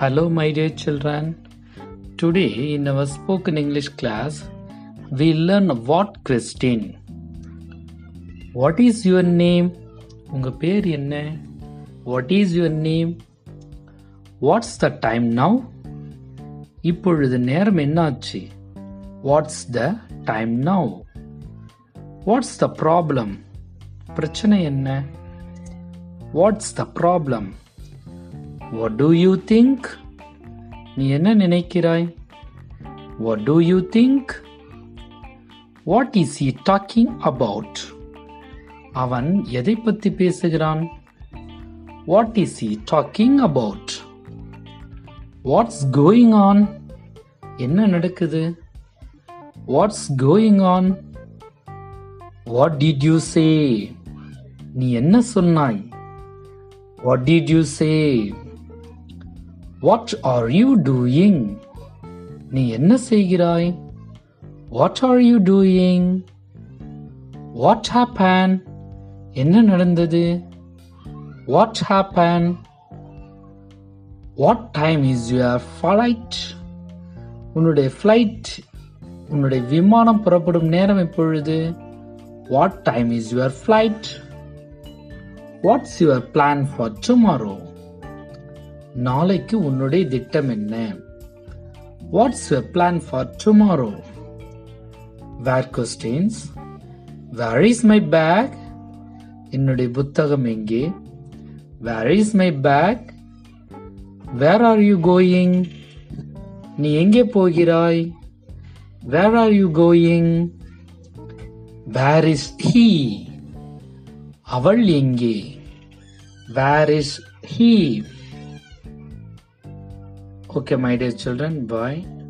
Hello, my dear children. Today, in our spoken English class, we learn what question. What is your name? உங்க பேர் என்ன? What is your name? What's the time now? இப்பொழுது நேரம் என்னாச்சு? What's the time now? What's the problem? பிரச்சனை என்ன? What's the problem? What do you think நீ என்ன நினைக்கிறாய்? What do you think what is he talking about அவன் எதை பற்றி பேசுகிறான்? What is he talking about what's going on என்ன நடக்குது? What's going on what did you say நீ என்ன சொன்னாய்? What did you say what are you doing நீ என்ன செய்கிறாய்? What are you doing what happen என்ன நடந்தது? What happen what time is your flight உன்னுடைய ஃப்ளைட் உன்னுடைய விமானம் புறப்படும் நேரம் இப்பொழுது what time is your flight what's your plan for tomorrow நாளைக்கு உன்னுடைய திட்டம் என்ன? What's your plan for tomorrow? Where questions? Where is my bag? என்னுடைய புத்தகம் எங்கே? Where is my bag? Where are you going? நீ எங்கே போகிறாய்? Where are you going? Where is he? அவள் எங்கே? Where is he? Okay, my dear children, bye.